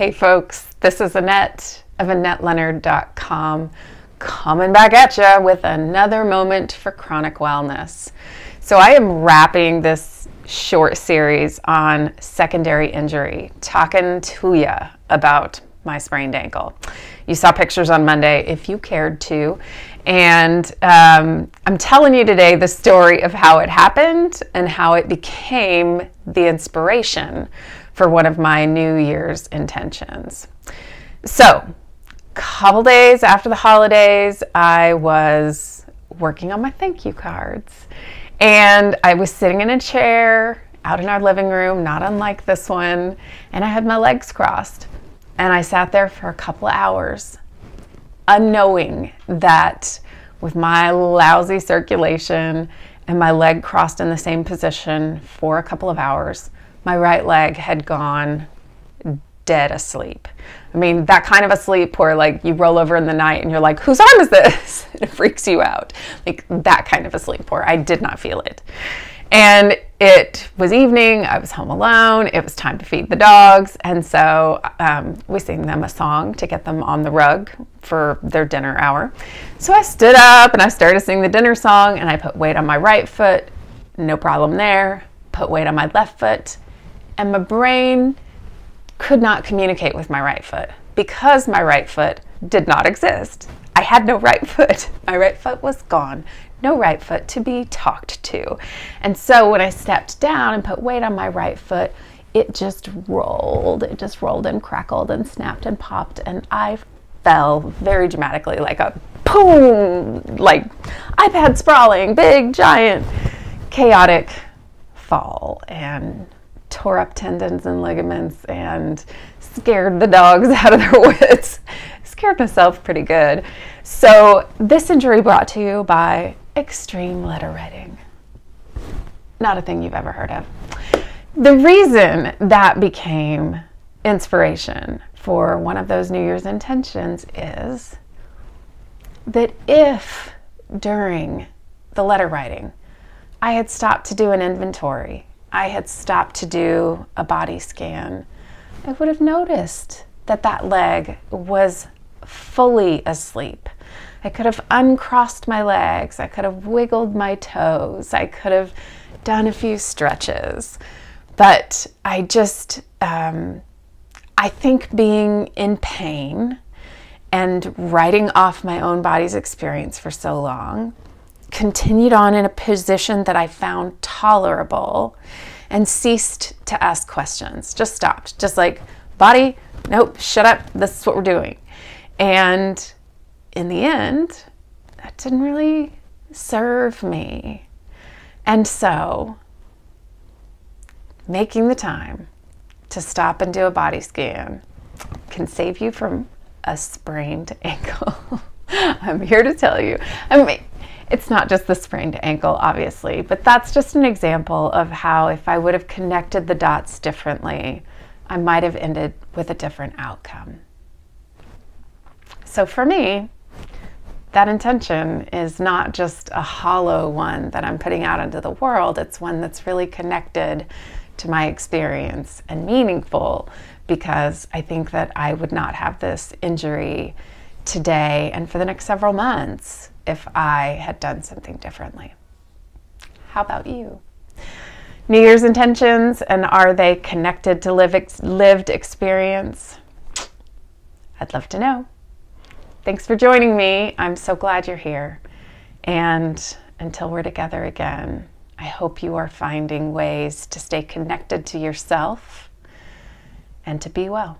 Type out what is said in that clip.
Hey folks, this is Annette of AnnetteLeonard.com coming back at you with another moment for chronic wellness. So I am wrapping this short series on secondary injury, talking to you about my sprained ankle. You saw pictures on Monday if you cared to. And um, I'm telling you today the story of how it happened and how it became the inspiration for one of my New Year's intentions. So, a couple days after the holidays, I was working on my thank you cards. And I was sitting in a chair out in our living room, not unlike this one, and I had my legs crossed. And I sat there for a couple of hours, unknowing that with my lousy circulation and my leg crossed in the same position for a couple of hours, my right leg had gone dead asleep. I mean, that kind of asleep where like you roll over in the night and you're like, whose arm is this? it freaks you out. Like that kind of a sleep where I did not feel it. And it was evening, I was home alone, it was time to feed the dogs, and so um, we sang them a song to get them on the rug for their dinner hour. So I stood up and I started to sing the dinner song, and I put weight on my right foot, no problem there, put weight on my left foot, and my brain could not communicate with my right foot because my right foot did not exist. I had no right foot. My right foot was gone no right foot to be talked to. And so when I stepped down and put weight on my right foot, it just rolled. It just rolled and crackled and snapped and popped. And I fell very dramatically, like a boom, like iPad sprawling, big, giant, chaotic fall. And tore up tendons and ligaments and scared the dogs out of their wits. scared myself pretty good. So, this injury brought to you by extreme letter writing. Not a thing you've ever heard of. The reason that became inspiration for one of those New Year's intentions is that if during the letter writing I had stopped to do an inventory, I had stopped to do a body scan, I would have noticed that that leg was fully asleep. I could have uncrossed my legs. I could have wiggled my toes. I could have done a few stretches. But I just, um, I think being in pain and writing off my own body's experience for so long, continued on in a position that I found tolerable and ceased to ask questions. Just stopped. Just like, body, nope, shut up. This is what we're doing. And in the end, that didn't really serve me. And so, making the time to stop and do a body scan can save you from a sprained ankle. I'm here to tell you. I mean, it's not just the sprained ankle, obviously, but that's just an example of how if I would have connected the dots differently, I might have ended with a different outcome. So for me, that intention is not just a hollow one that I'm putting out into the world, it's one that's really connected to my experience and meaningful because I think that I would not have this injury today and for the next several months if I had done something differently. How about you? New Year's intentions and are they connected to lived experience? I'd love to know. Thanks for joining me. I'm so glad you're here. And until we're together again, I hope you are finding ways to stay connected to yourself and to be well.